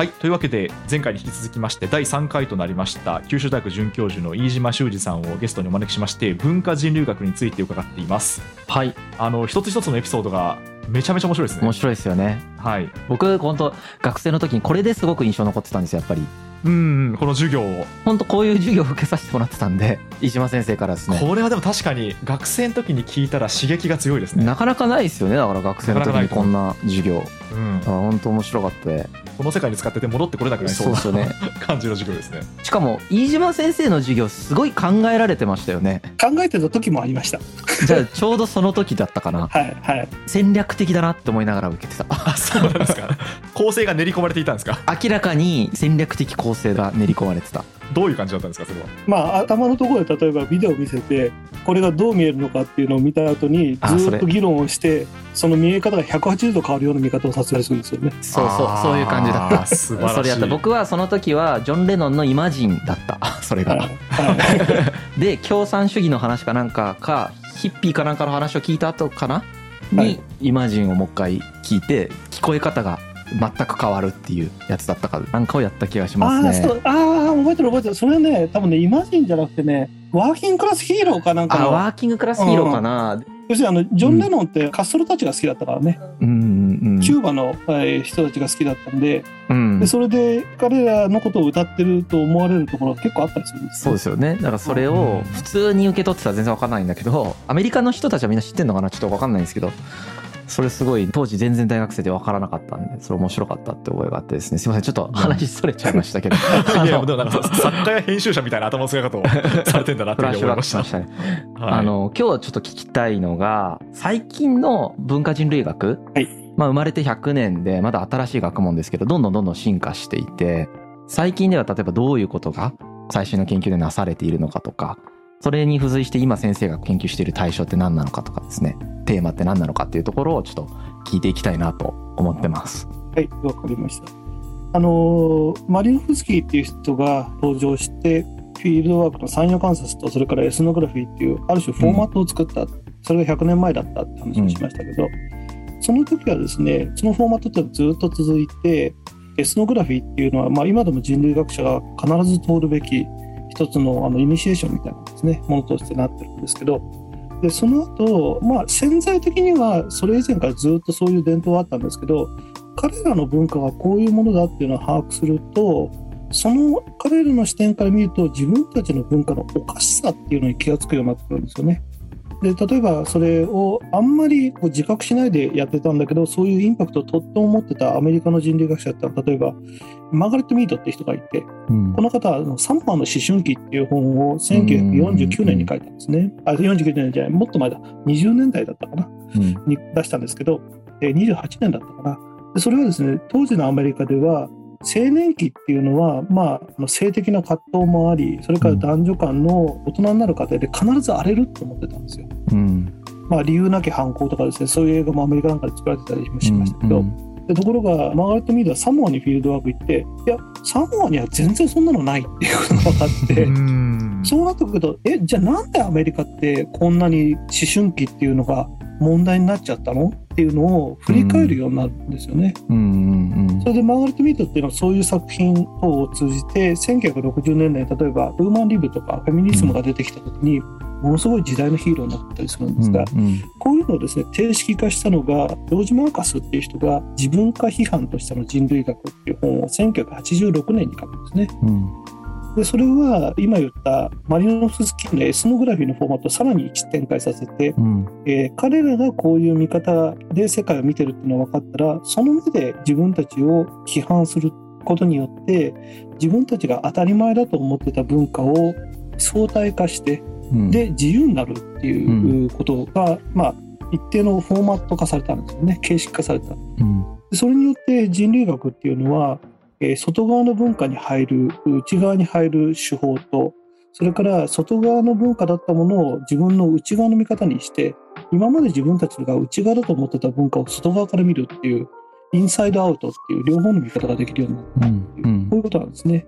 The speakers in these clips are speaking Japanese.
はいというわけで前回に引き続きまして第3回となりました九州大学准教授の飯島修司さんをゲストにお招きしまして文化人類学について伺っています。はい。あの一つ一つのエピソードがめちゃめちゃ面白いですね。面白いですよね。はい。僕本当学生の時にこれですごく印象残ってたんですよやっぱり。うんこの授業を。本当こういう授業を受けさせてもらってたんで 飯島先生からですね。これはでも確かに学生の時に聞いたら刺激が強いですね。なかなかないですよねだから学生の時にこんな授業。うんあ本当面白かった。でこの世界に使ってて戻ってこれなくなりそうなそうですよね。感じの授業ですね。しかも飯島先生の授業すごい考えられてましたよね。考えてた時もありました。じゃあちょうどその時だったかな。はいはい。戦略的だなって思いながら受けてた。あそうなんですか。構成が練り込まれていたんですか？明らかに戦略的構成が練り込まれてたどういう感じだったんですかそれは？まあ頭のところで例えばビデオを見せてこれがどう見えるのかっていうのを見た後にずっと議論をしてその見え方が180度変わるような見方をさせたりするんですよね。そうそうそういう感じだった。素晴らしい。それやった。僕はその時はジョン・レノンのイマジンだった。それが、で共産主義の話かなんかかヒッピーかなんかの話を聞いた後かな？に、はい。イマジンをもう一回聞いて聞こえ方が全く変わるっていうやつだったかなんかをやった気がしあますね。ああー覚えてる覚えてる。それね多分ねイマジンじゃなくてねワーキングクラスヒーローかなんかのあワーキングクラスヒーローかな。要するにあのジョン・レノンってカストロたちが好きだったからね、うんうんうん。キューバの、えー人たちが好きだったんで。うん。でそれで彼らのことを歌ってると思われるところが結構あったりするんですそうですよね。だからそれを普通に受け取ってたら全然わかんないんだけどアメリカの人たちはみんな知ってんのかな？ちょっとわかんないんですけどそれすごい当時全然大学生でわからなかったんでそれ面白かったって覚えがあってですね。すいませんちょっと話それちゃいましたけど。あ いやのでもなんか作家や編集者みたいな頭の使い方をされてんだなって思いましたましたね。はい。あの今日ちょっと聞きたいのが最近の文化人類学、はい。まあ、生まれて100年でまだ新しい学問ですけどどんどんどんどん進化していて最近では例えばどういうことが最新の研究でなされているのかとかそれに付随して今先生が研究している対象って何なのかとかですねテーマって何なのかっていうところをちょっと聞いていきたいなと思ってます。はい、わかりました。あのーマリノフスキーっていう人が登場して、フィールドワークの産業観察と、それからエスノグラフィーっていう、ある種フォーマットを作った、それが100年前だったって話をしましたけど、その時はですね、そのフォーマットっていうのはずっと続いて、エスノグラフィーっていうのは、まあ、今でも人類学者が必ず通るべき一つのあのイニシエーションみたいなですね、ものとしてなってるんですけど、でその後、まあ潜在的にはそれ以前からずっとそういう伝統はあったんですけど彼らの文化がこういうものだっていうのを把握するとその彼らの視点から見ると自分たちの文化のおかしさっていうのに気が付くようになってくるんですよね。で例えばそれをあんまり自覚しないでやってたんだけどそういうインパクトをとっても持ってたアメリカの人類学者って例えばマーガレット・ミードって人がいてうんこの方はサンマーの思春期っていう本を1949年に書いたんですね。あ、49年じゃない、もっと前だ。20年代だったかな？うんに出したんですけど、えー28年だったかな？でそれはですね、当時のアメリカでは、青年期っていうのは、まあ、性的な葛藤もあり、それから男女間の大人になる過程で必ず荒れると思ってたんですよ。うん。まあ、理由なき反抗とかですね、そういう映画もアメリカなんかで作られてたりもしましたけど、でところがマーガレット・ミードはサモアにフィールドワーク行っていやサモアには全然そんなのないっていうことが分かって、うん。そうなってくるとえじゃあなんでアメリカってこんなに思春期っていうのが問題になっちゃったの？っていうのを振り返るようになるんですよね。うんうんうん。それでマーガレット・ミードっていうのはそういう作品等を通じて1960年代に例えばウーマンリブとかフェミニズムが出てきた時にものすごい時代のヒーローになったりするんですが、うんこういうのをですね定式化したのがジョージ・マーカスっていう人が「自分化批判としての人類学」っていう本を1986年に書くんですね。うん。でそれは今言ったマリノフスキーのエスノグラフィーのフォーマットをさらに一展開させて、うん。えー彼らがこういう見方で世界を見てるっていうのが分かったらその目で自分たちを批判することによって自分たちが当たり前だと思ってた文化を相対化してうんで自由になるっていうことが、まあ一定のフォーマット化されたんですよね。形式化された。それによって人類学っていうのは、えー外側の文化に入る内側に入る手法とそれから外側の文化だったものを自分の内側の見方にして今まで自分たちが内側だと思ってた文化を外側から見るっていうインサイドアウトっていう両方の見方ができるようになったうん。うん。こういうことなんですね。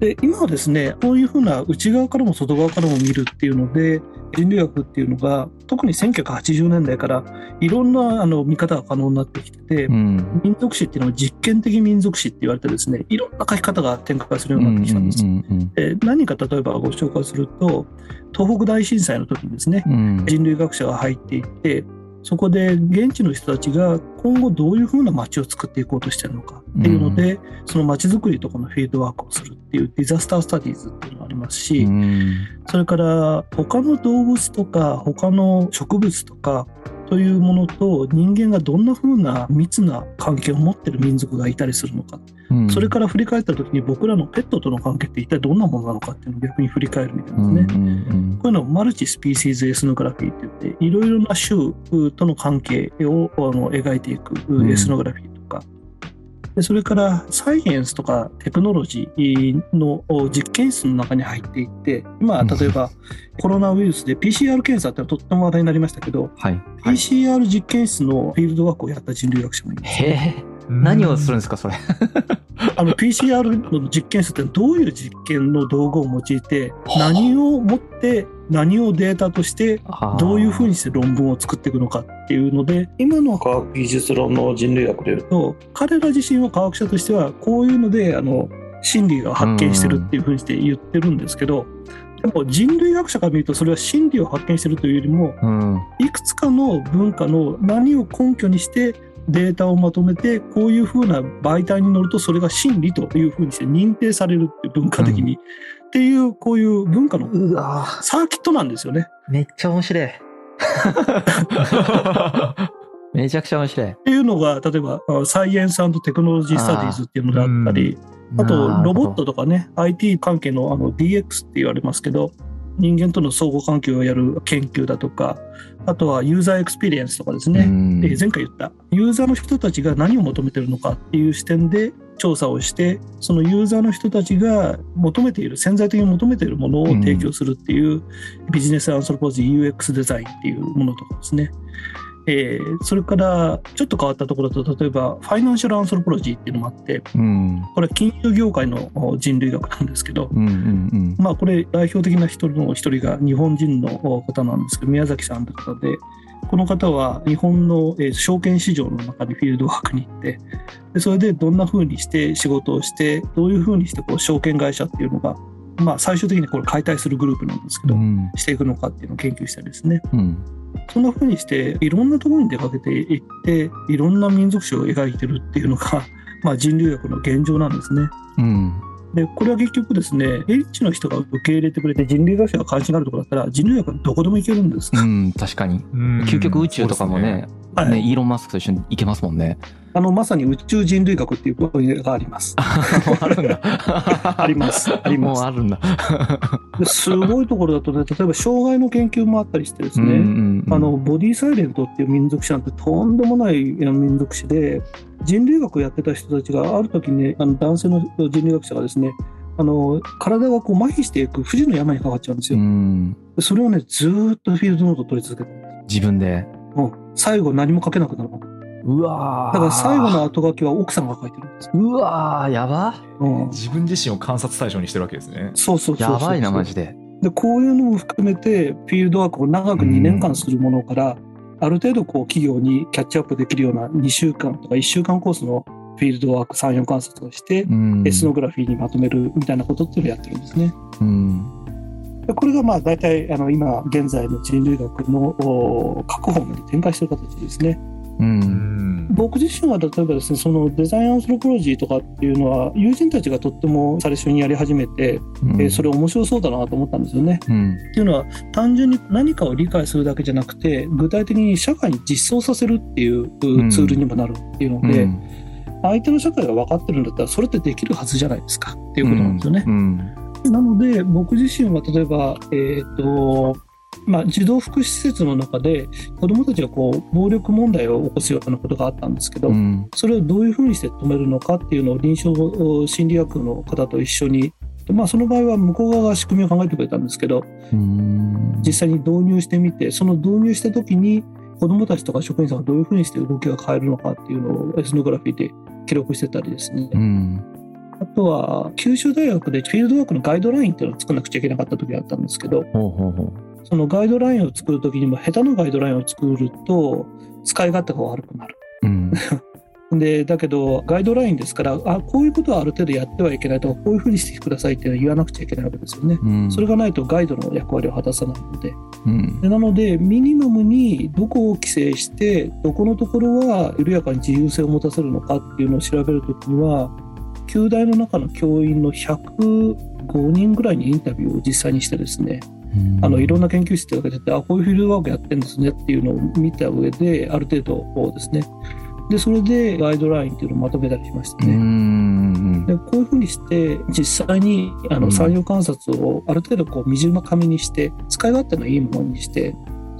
で今はですねこういうふうな内側からも外側からも見るっていうので人類学っていうのが特に1980年代からいろんなあの見方が可能になってきてて、うん。民族史っていうのは実験的民族史って言われてですねいろんな書き方が展開するようになってきたんです。うん。で何か例えばご紹介すると東北大震災の時にですねうん。人類学者が入っていってそこで現地の人たちが今後どういうふうな街を作っていこうとしてるのかっていうので、その街づくりとかのフィールドワークをするっていうディザスタースタディーズっていうのがありますし、うん。それから他の動物とか他の植物とかというものと人間がどんなふうな密な関係を持ってる民族がいたりするのか、うん。それから振り返った時に僕らのペットとの関係って一体どんなものなのかっていうのを逆に振り返るみたいですね。うんうんこういうのをマルチスピーシーズエスノグラフィーって言って、いろいろな種との関係をあの描いていくんエスノグラフィーとか、でそれからサイエンスとかテクノロジーの実験室の中に入っていって、今、例えばコロナウイルスで PCR 検査ってのはとっても話題になりましたけど、はい。PCR 実験室のフィールドワークをやった人類学者もいます。へえ。何をするんですかそれ？あの PCR の実験室ってどういう実験の道具を用いて、何をもって何をデータとしてどういうふうにして論文を作っていくのかっていうので今の科学技術論の人類学でいうと彼ら自身は科学者としてはこういうのであの真理が発見してるっていうふうにして言ってるんですけどでも人類学者から見るとそれは真理を発見してるというよりもうん。いくつかの文化の何を根拠にしてデータをまとめてこういうふうな媒体に乗るとそれが真理というふうにして認定されるって文化的に、っていうこういう文化のうわ。サーキットなんですよね。めっちゃ面白い。めちゃくちゃ面白い。っていうのが例えばあサイエンステクノロジー・スタディーズっていうのであったりあとロボットとかね IT 関係のあの DX って言われますけど人間との相互関係をやる研究だとかあとはユーザーエクスペリエンスとかですね、えー前回言った。ユーザーの人たちが何を求めてるのかっていう視点で調査をしてそのユーザーの人たちが求めている潜在的に求めているものを提供するっていう、ビジネスアンソロポジー UX デザインっていうものとかですねえーそれからちょっと変わったところだと例えばファイナンシャルアンソロポロジーっていうのもあってうん。これは金融業界の人類学なんですけど、うんうんまあこれ代表的な一人の一人が日本人の方なんですけど宮崎さんという方でこの方は日本のえー証券市場の中にフィールドワークに行ってでそれでどんな風にして仕事をしてどういう風にしてこう証券会社っていうのがまあ最終的にこれ解体するグループなんですけど、うん。していくのかっていうのを研究したりですね。うん。そんな風にしていろんなところに出かけていっていろんな民族史を描いてるっていうのが、まあ、人類学の現状なんですね。うん。でこれは結局ですね現地の人が受け入れてくれて人類学者が関心があるところだったら人類学はどこでも行けるんです。うん確かに。究極宇宙とかもね。はい。ねイーロン・マスクと一緒に行けますもんねあのまさに宇宙人類学っていう分野があります。あるんだ。あります。あります。あるんだ。ですごいところだとね例えば障害の研究もあったりしてですね、うんうんうん。あのボディサイレントっていう民族史なんてとんでもない民族史で人類学をやってた人たちがある時ねあの男性の人類学者がですねあの体がこう麻痺していく不治の病にかかっちゃうんですよ。うん。でそれをねずーっとフィールドノート取り続けてる自分で。うん。最後何も書けなくなるのうわだから最後の後書きは奥さんが書いてるんです、うわーやば。うん、自分自身を観察対象にしてるわけですね。そうそうそうそうやばいなマジで。でこういうのも含めてフィールドワークを長く2年間するものから、ある程度こう企業にキャッチアップできるような2週間とか1週間コースのフィールドワーク34観察をして、うん。エスノグラフィーにまとめるみたいなことっていうのをやってるんですね。うん。でこれがまあ大体あの今現在の人類学のお各方面に展開している形ですね。ううん。ん僕自身は例えばですねそのデザインアンソロポロジーとかっていうのは友人たちがとっても最初にやり始めて、うん。えーそれ面白そうだなと思ったんですよね。うん。っていうのは単純に何かを理解するだけじゃなくて具体的に社会に実装させるっていうんツールにもなるっていうので、うん。相手の社会が分かってるんだったらそれってできるはずじゃないですかっていうことなんですよね。うん。なので僕自身は例えば、えーとまあ、児童福祉施設の中で子どもたちがこう暴力問題を起こすようなことがあったんですけど、うん。それをどういうふうにして止めるのかっていうのを臨床心理学の方と一緒に、まあ、その場合は向こう側が仕組みを考えてくれたんですけどうん。実際に導入してみてその導入した時に子どもたちとか職員さんがどういうふうにして動きが変えるのかっていうのをエスノグラフィーで記録してたりですね、うん。あとは九州大学でフィールドワークのガイドラインっていうのを作らなくちゃいけなかった時があったんですけどほうほうほうそのガイドラインを作る時にも下手なガイドラインを作ると使い勝手が悪くなる。うん でだけどガイドラインですからあこういうことはある程度やってはいけないとかこういうふうにしてくださいっていうのは言わなくちゃいけないわけですよね。うんそれがないとガイドの役割を果たさないのでうんでなのでミニマムにどこを規制してどこのところは緩やかに自由性を持たせるのかっていうのを調べるときには旧大の中の教員の105人ぐらいにインタビューを実際にしてですねあのいろんな研究室で分けててあこういうフィールドワークやってるんですねっていうのを見た上である程度こうですね。でそれでガイドラインっていうのをまとめたりしましたうね。ん。でこういうふうにして実際にあうん。の産業観察をある程度こう短紙にして使い勝手のいいものにして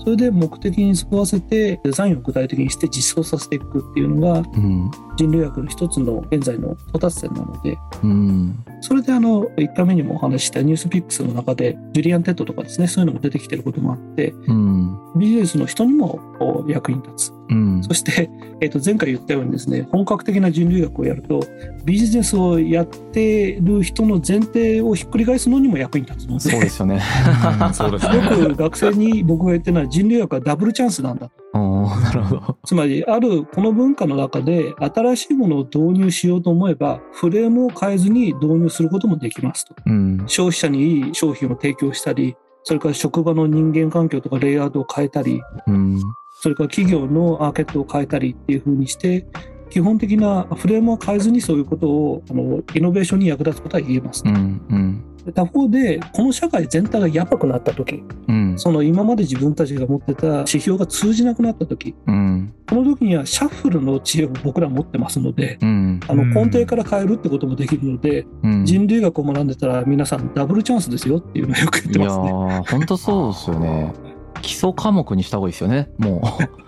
それで目的に沿わせてデザインを具体的にして実装させていくっていうのがうん。人類学の一つの現在の到達点なのでうん。それであの1回目にもお話ししたニュースピックスの中でジリアン・テットとかですねそういうのも出てきてることもあってうん。ビジネスの人にも役に立つうん。そして、えー、と前回言ったようにですね本格的な人類学をやるとビジネスをやってる人の前提をひっくり返すのにも役に立つので。そうですよね。うん。そうですね。よく学生に僕が言ってるのは人類学はダブルチャンスなんだ なるほど。つまりあるこの文化の中で新しいものを導入しようと思えばフレームを変えずに導入することもできますと。うん。消費者にいい商品を提供したりそれから職場の人間環境とかレイアウトを変えたりうんそれから企業のマーケットを変えたりっていう風にして、基本的なフレームを変えずにそういうことをあのイノベーションに役立つことは言えますう。んうんで他方で、この社会全体がやばくなった時うんその今まで自分たちが持ってた指標が通じなくなった時うんこの時にはシャッフルの知恵を僕ら持ってますので、うんあのうん根底から変えるってこともできるので、うん人類学を学んでたら皆さんダブルチャンスですよっていうのをよく言っていやますね。ー本当そうですよね。基礎科目にした方がいいですよね。も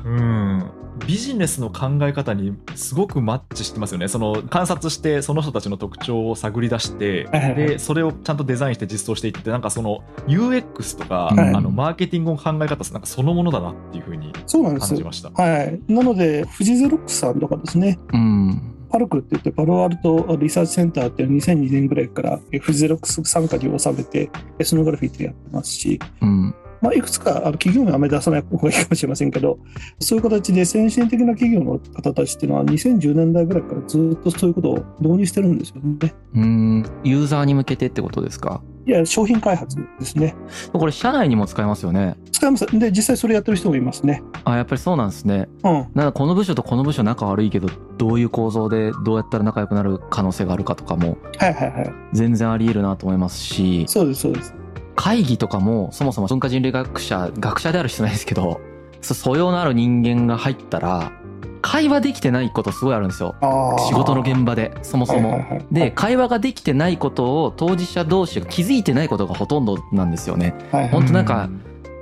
うんビジネスの考え方にすごくマッチしてますよね。その観察してその人たちの特徴を探り出してでそれをちゃんとデザインして実装していってなんかその UX とか、はいあのマーケティングの考え方なんかそのものだなっていうふうにそうなんですよ感じました。はい、なので、富士ゼロックスさんとかですね、う。うん。パルクって言って、パロアルトリサーチセンターっていうのを2002年ぐらいからえフジゼロックス傘下に収めて、エスノグラフィーってやってますし、うん。まあ、いくつかあの企業名はあまり出さない方がいいかもしれませんけど、そういう形で先進的な企業の方たちっていうのは、2010年代ぐらいからずっとそういうことを導入してるんですよね。うん。ユーザーに向けてってことですか？いや、商品開発ですね。これ社内にも使えますよね。使います。で、実際それやってる人もいますね。あ、やっぱりそうなんですね。うん。なんかこの部署とこの部署仲悪いけど、どういう構造でどうやったら仲良くなる可能性があるかとかもはいはいはい。全然あり得るなと思いますし、そうです、そうです。会議とかもそもそも文化人類学者、学者である必要ないですけど、そ素養のある人間が入ったら、会話できてないことすごいあるんですよ。仕事の現場で、そもそも。はいはいはいで、会話ができてないことを当事者同士が気づいてないことがほとんどなんですよね。はいはい本当なんか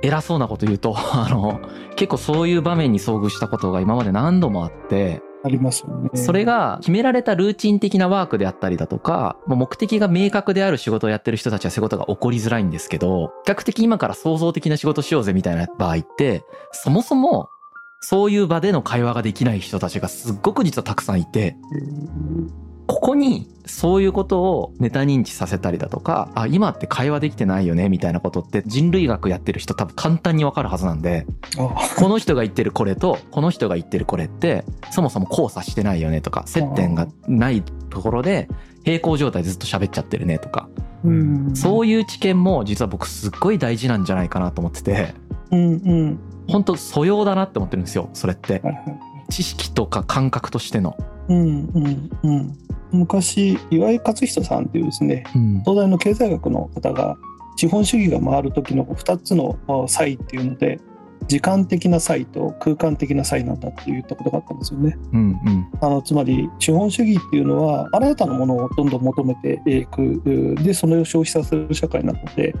偉そうなこと言うと、あの、結構そういう場面に遭遇したことが今まで何度もあって、ありますよね。それが決められたルーチン的なワークであったりだとか、目的が明確である仕事をやってる人たちはそういうことが起こりづらいんですけど、比較的今から創造的な仕事しようぜみたいな場合って、そもそもそういう場での会話ができない人たちがすっごく実はたくさんいて、ここにそういうことをメタ認知させたりだとか、あ、今って会話できてないよねみたいなことって人類学やってる人多分簡単にわかるはずなんで、あ。この人が言ってるこれとこの人が言ってるこれってそもそも交差してないよねとか接点がないところで平行状態でずっと喋っちゃってるねとか。うん。そういう知見も実は僕すっごい大事なんじゃないかなと思ってて。うんうん。本当素養だなって思ってるんですよそれって知識とか感覚としての。うんうんうん昔岩井勝人さんっていうですねうん東大の経済学の方が資本主義が回る時の2つのあ差異っていうので時間的な差異と空間的な差異なんだって言ったことがあったんですよね。うんうんあのつまり資本主義っていうのは新たなものをどんどん求めていくでそれを消費させる社会なので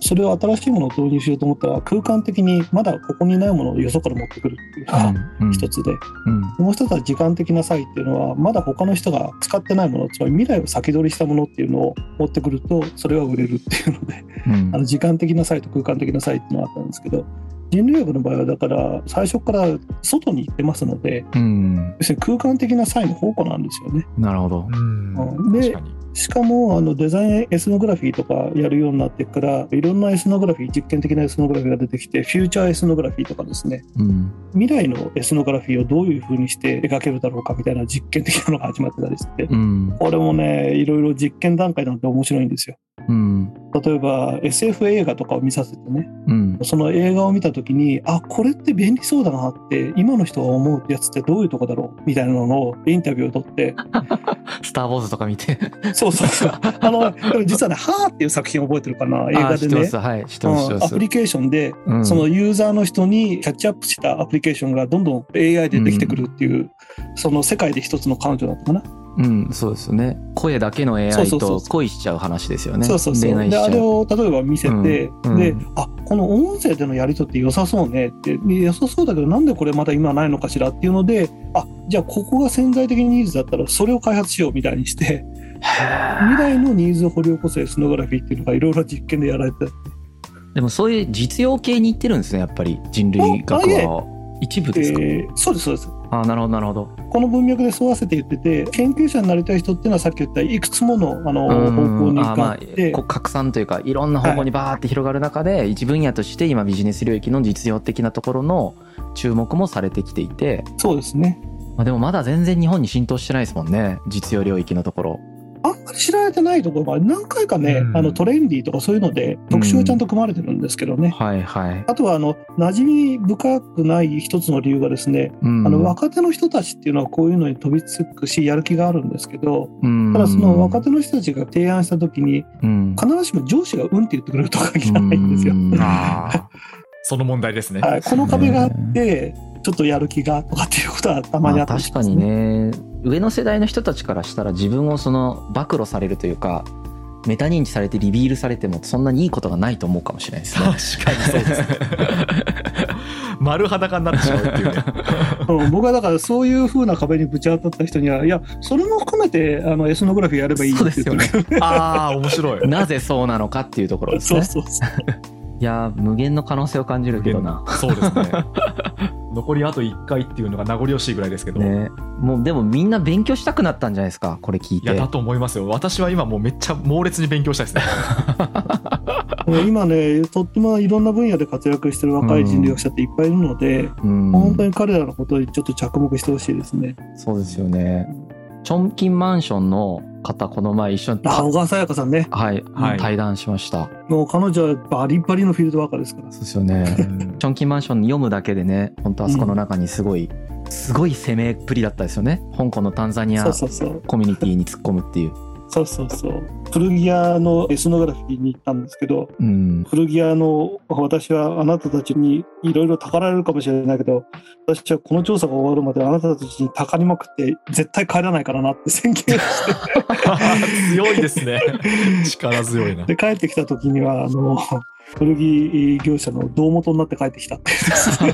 それを新しいものを導入しようと思ったら空間的にまだここにないものをよそから持ってくるっていうのがうん。一つで。うん。もう一つは時間的な差異っていうのはまだ他の人が使ってないものつまり未来を先取りしたものっていうのを持ってくるとそれは売れるっていうのでうん。あの時間的な差異と空間的な差異っていうのがあったんですけど人類学の場合はだから最初から外に行ってますのでうん。要するに空間的な差異の宝庫なんですよね。ううん。ん。で確かにしかもあのデザインエスノグラフィーとかやるようになってからいろんなエスノグラフィー実験的なエスノグラフィーが出てきてフューチャーエスノグラフィーとかですねうん。未来のエスノグラフィーをどういう風にして描けるだろうかみたいな実験的なのが始まってたりしてうん。これもねいろいろ実験段階なんて面白いんですようん。例えば SF 映画とかを見させてねうん。その映画を見た時にあこれって便利そうだなって今の人が思うやつってどういうとこだろうみたいなのをインタビューを取って。スター・ウォーズとか見て。そうそうそう。あのでも実はね「はーっていう作品覚えてるかな映あ画でね。うんアプリケーションで、うん。そのユーザーの人にキャッチアップしたアプリケーションがどんどん AI でできてくるっていう、その世界で一つの彼女だったかな、うん、そうですよね。声だけの AI と恋しちゃう話ですよね。そうそうそう。であれ。を例えば見せて、うんうん。であこの音声でのやり取りって良さそうねって。で良さそうだけどなんでこれまだ今ないのかしらっていうのであじゃあここが潜在的にニーズだったらそれを開発しようみたいにして未来のニーズを掘り起こすエスノグラフィーっていうのがいろいろ実験でやられて。でもそういう実用系に行ってるんですね、やっぱり人類学は。一部ですか、えーそうですそうですあなるほど、なるほど。この文脈で沿わせて言ってて研究者になりたい人っていうのはさっき言ったいくつものあのうん方向にあまあがあって、こう拡散というかいろんな方向にバーって広がる中で、一分野として今ビジネス領域の実用的なところの注目もされてきていて、そうですね。まあ、でもまだ全然日本に浸透してないですもんね実用領域のところあんまり知られてないところもある。何回かね、うん。あのトレンディーとかそういうので特集がちゃんと組まれてるんですけどね、はいはい、あとはあの馴染み深くない一つの理由がですね、うん、あの若手の人たちっていうのはこういうのに飛びつくしやる気があるんですけどうん。ただその若手の人たちが提案した時にうん。必ずしも上司がうんって言ってくれるとは限らないんですよ。その問題ですね。はい、この壁があってちょっとやる気がとかっていうことはたまにあまあったりし確かにね上の世代の人たちからしたら自分をその暴露されるというかメタ認知されてリビールされてもそんなにいいことがないと思うかもしれないですね。確かにそうですね。丸裸になってしまうっていう僕はだからそういう風な壁にぶち当たった人にはいやそれも含めてあのエスノグラフィーやればいいよって言ってるけどああ、面白い。なぜそうなのかっていうところですね。そうそうそういやー無限の可能性を感じるけどな。そうですね。残りあと1回っていうのが名残惜しいぐらいですけど。ね、もうでもみんな勉強したくなったんじゃないですかこれ聞いて。いや、だと思いますよ。私は今もうめっちゃ猛烈に勉強したいですね。今ねとってもいろんな分野で活躍してる若い人類学者っていっぱいいるので、うん本当に彼らのことにちょっと着目してほしいですね。そうですよね。チョンキンマンションの方この前一緒にあ小川さやかさんねはい、はい対談しました。もう彼女はバリバリのフィールドワーカーですから。そうですよね。チョンキンマンション読むだけでね、本当あそこの中にすごい、すごい攻めっぷりだったですよね。香港のタンザニアコミュニティに突っ込むっていう。そうそうそう古着屋のエスノグラフィーに行ったんですけどうん。古着屋の私はあなたたちにいろいろたかられるかもしれないけど私はこの調査が終わるまであなたたちにたかりまくって絶対帰らないからなって 宣言して 強いですね。力強いな。で帰ってきた時にはあの古着業者の胴元になって帰ってきたっていうですね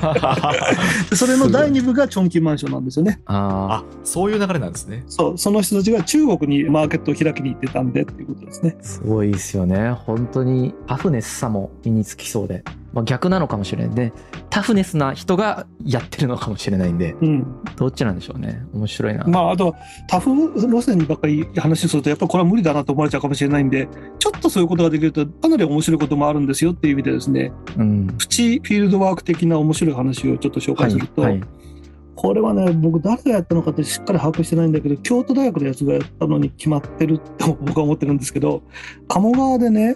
でそれの第2部がチョンキンマンションなんですよねああ、そういう流れなんですね。そうその人たちが中国にマーケットを開きに行ってたんでっていうことですねあ、すごいですよね。本当にタフネスさも身につきそうで。まあ、逆なのかもしれないね。タフネスな人がやってるのかもしれないんで、うんどっちなんでしょうね。面白いな。まあ、あとはタフ路線ばっかり話すると、やっぱりこれは無理だなと思われちゃうかもしれないんで、ちょっとそういうことができると、かなり面白いこともあるんですよっていう意味でですね、うん。プチフィールドワーク的な面白い話をちょっと紹はい介すると、はい。これはね、僕、誰がやったのかってしっかり把握してないんだけど、京都大学のやつがやったのに決まってるって僕は思ってるんですけど、鴨川でね、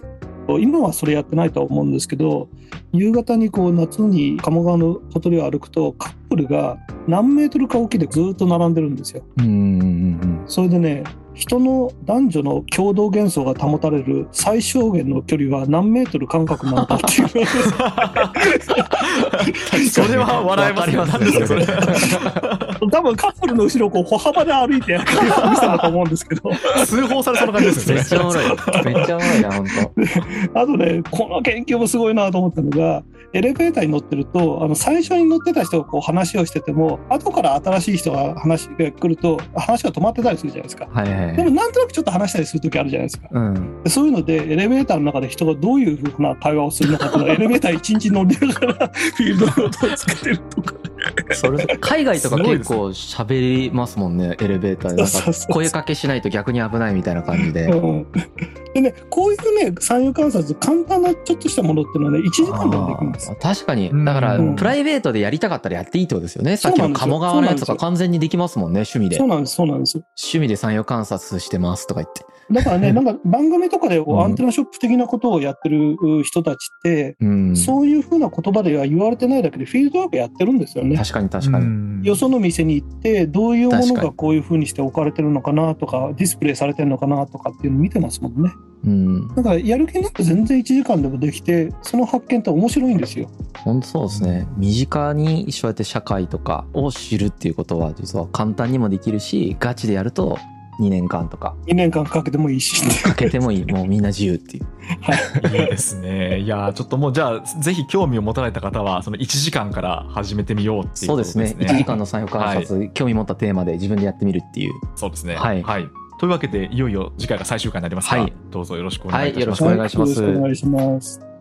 今はそれやってないとは思うんですけど、夕方にこう夏に鴨川のほとりを歩くと、カップルが何メートルか沖でずっと並んでるんですよ。それでね人の男女の共同幻想が保たれる最小限の距離は何メートル間隔なのかっていう それは笑えますね。わか何りますねですか、それ。多分カップルの後ろをこう歩幅で歩いて見せたと思うんですけど通報されそうな感じですうん。ね。めっちゃおもろい。めっちゃおもろいな、本当。あとねこの研究もすごいなと思ったのがエレベーターに乗ってるとあの最初に乗ってた人がこう話をしてても後から新しい人が話が来ると話が止まってたりするじゃないですか。はいはいはい。でもなんとなくちょっと話したりする時あるじゃないですか。うん。でそういうのでエレベーターの中で人がどういうふうな会話をするのかとかエレベーター一日乗りながらフィールドノートをつけてるとかそれ海外とか結構喋りますもんね エレベーターで声かけしないと逆に危ないみたいな感じで。うん。でね、こういうね、産業観察、簡単なちょっとしたものっていうのはね、1時間でもできます。確かに。うん。だからうん。プライベートでやりたかったらやっていいってことですよね。さっきのそうなんですよ。鴨川のやつとか完全にできますもんね趣味で。そうなんです、そうなんです。趣味で産業観察してますとか言って。だからね、なんか番組とかでアンテナショップ的なことをやってる人たちって、うん。そういうふうな言葉では言われてないだけで、フィールドワークやってるんですよね。確かに確かに。によその店に行って、どういうものがこういうふうにして置かれてるのかなとか、ディスプレイされてるのかなとかっていうのを見てますもんね。うん。だからやる気になって全然1時間でもできて、その発見って面白いんですよ。本当そうですね。身近にそうやって社会とかを知るっていうことは実は簡単にもできるしガチでやると2年間とか。2年間かけてもいいし。かけてもいい。もうみんな自由っていう。い。いですね。いやーちょっともうじゃあぜひ興味を持たれた方はその1時間から始めてみようっていうそうでことですすね。ね1時間の産業観察、興味持ったテーマで自分でやってみるっていう。そうですね。はい。というわけでいよいよ次回が最終回になりますが、はい。どうぞよろしくお願いいたします。はい。よろしくお願いします。よろしくお願いします。